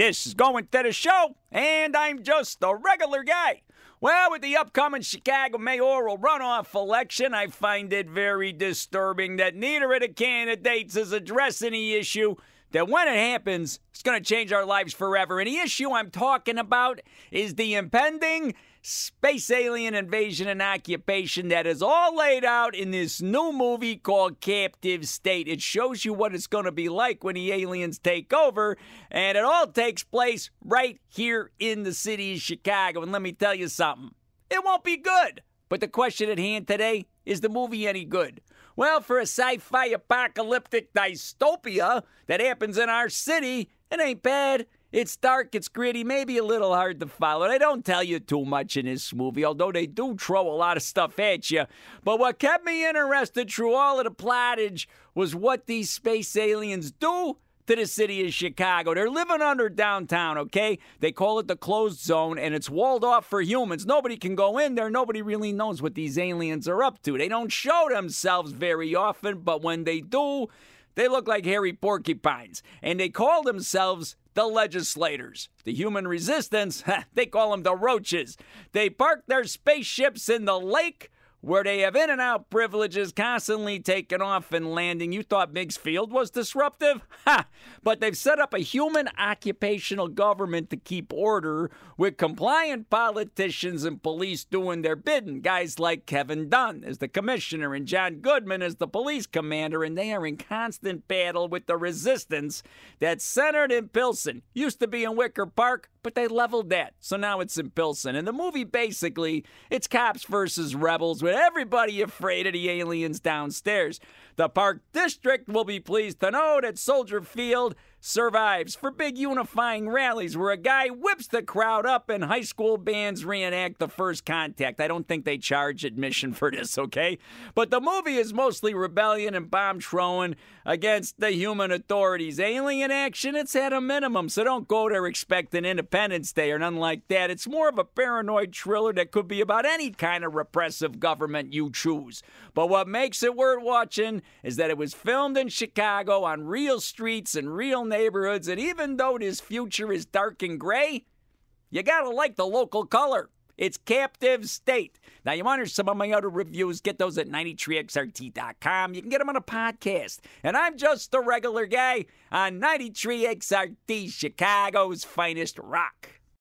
This is going to the show, and I'm just a regular guy. Well, with the upcoming Chicago mayoral runoff election, I find it very disturbing that neither of the candidates is addressing the issue that when it happens, it's going to change our lives forever. And the issue I'm talking about is the impending space alien invasion and occupation that is all laid out in this new movie called Captive State. It shows you what it's going to be like when the aliens take over, and it all takes place right here in the city of Chicago. And let me tell you something it won't be good. But the question at hand today is the movie any good? Well, for a sci fi apocalyptic dystopia that happens in our city, it ain't bad. It's dark, it's gritty, maybe a little hard to follow. They don't tell you too much in this movie, although they do throw a lot of stuff at you. But what kept me interested through all of the plottage was what these space aliens do to the city of Chicago. They're living under downtown, okay? They call it the closed zone, and it's walled off for humans. Nobody can go in there. Nobody really knows what these aliens are up to. They don't show themselves very often, but when they do, they look like hairy porcupines. And they call themselves the legislators. The human resistance, they call them the roaches. They park their spaceships in the lake where they have in and out privileges constantly taking off and landing. You thought Meigs Field was disruptive? Ha! But they've set up a human occupational government to keep order with compliant politicians and police doing their bidding. Guys like Kevin Dunn as the commissioner and John Goodman as the police commander, and they are in constant battle with the resistance that's centered in Pilsen. Used to be in Wicker Park, but they leveled that. So now it's in Pilsen. And the movie basically, it's cops versus rebels with everybody afraid of the aliens downstairs. The Park District will be pleased to know that Soldier Field survives for big unifying rallies where a guy whips the crowd up and high school bands reenact the first contact. I don't think they charge admission for this, okay? But the movie is mostly rebellion and bomb throwing against the human authorities. Alien action, it's at a minimum, so don't go there expecting Independence Day or nothing like that. It's more of a paranoid thriller that could be about any kind of repressive government you choose. But what makes it worth watching is that it was filmed in Chicago on real streets and real neighborhoods, and even though this future is dark and gray, you gotta like the local color. It's Captive State. Now, you want to hear some of my other reviews, get those at 93xrt.com. You can get them on a podcast. And I'm just a regular guy on 93XRT, Chicago's finest rock.